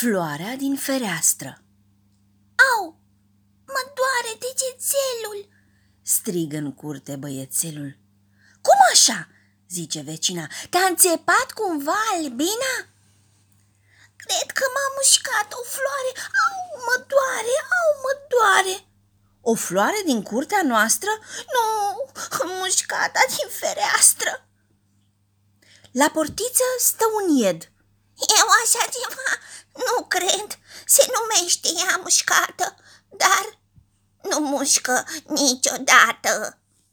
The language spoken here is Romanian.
Floarea din fereastră Au, mă doare degețelul, strigă în curte băiețelul. Cum așa? zice vecina. Te-a înțepat cumva albina? Cred că m-a mușcat o floare. Au, mă doare, au, mă doare. O floare din curtea noastră? Nu, mușcata din fereastră. La portiță stă un ied. Eu așa ceva nu cred. Se numește ea mușcată, dar nu mușcă niciodată.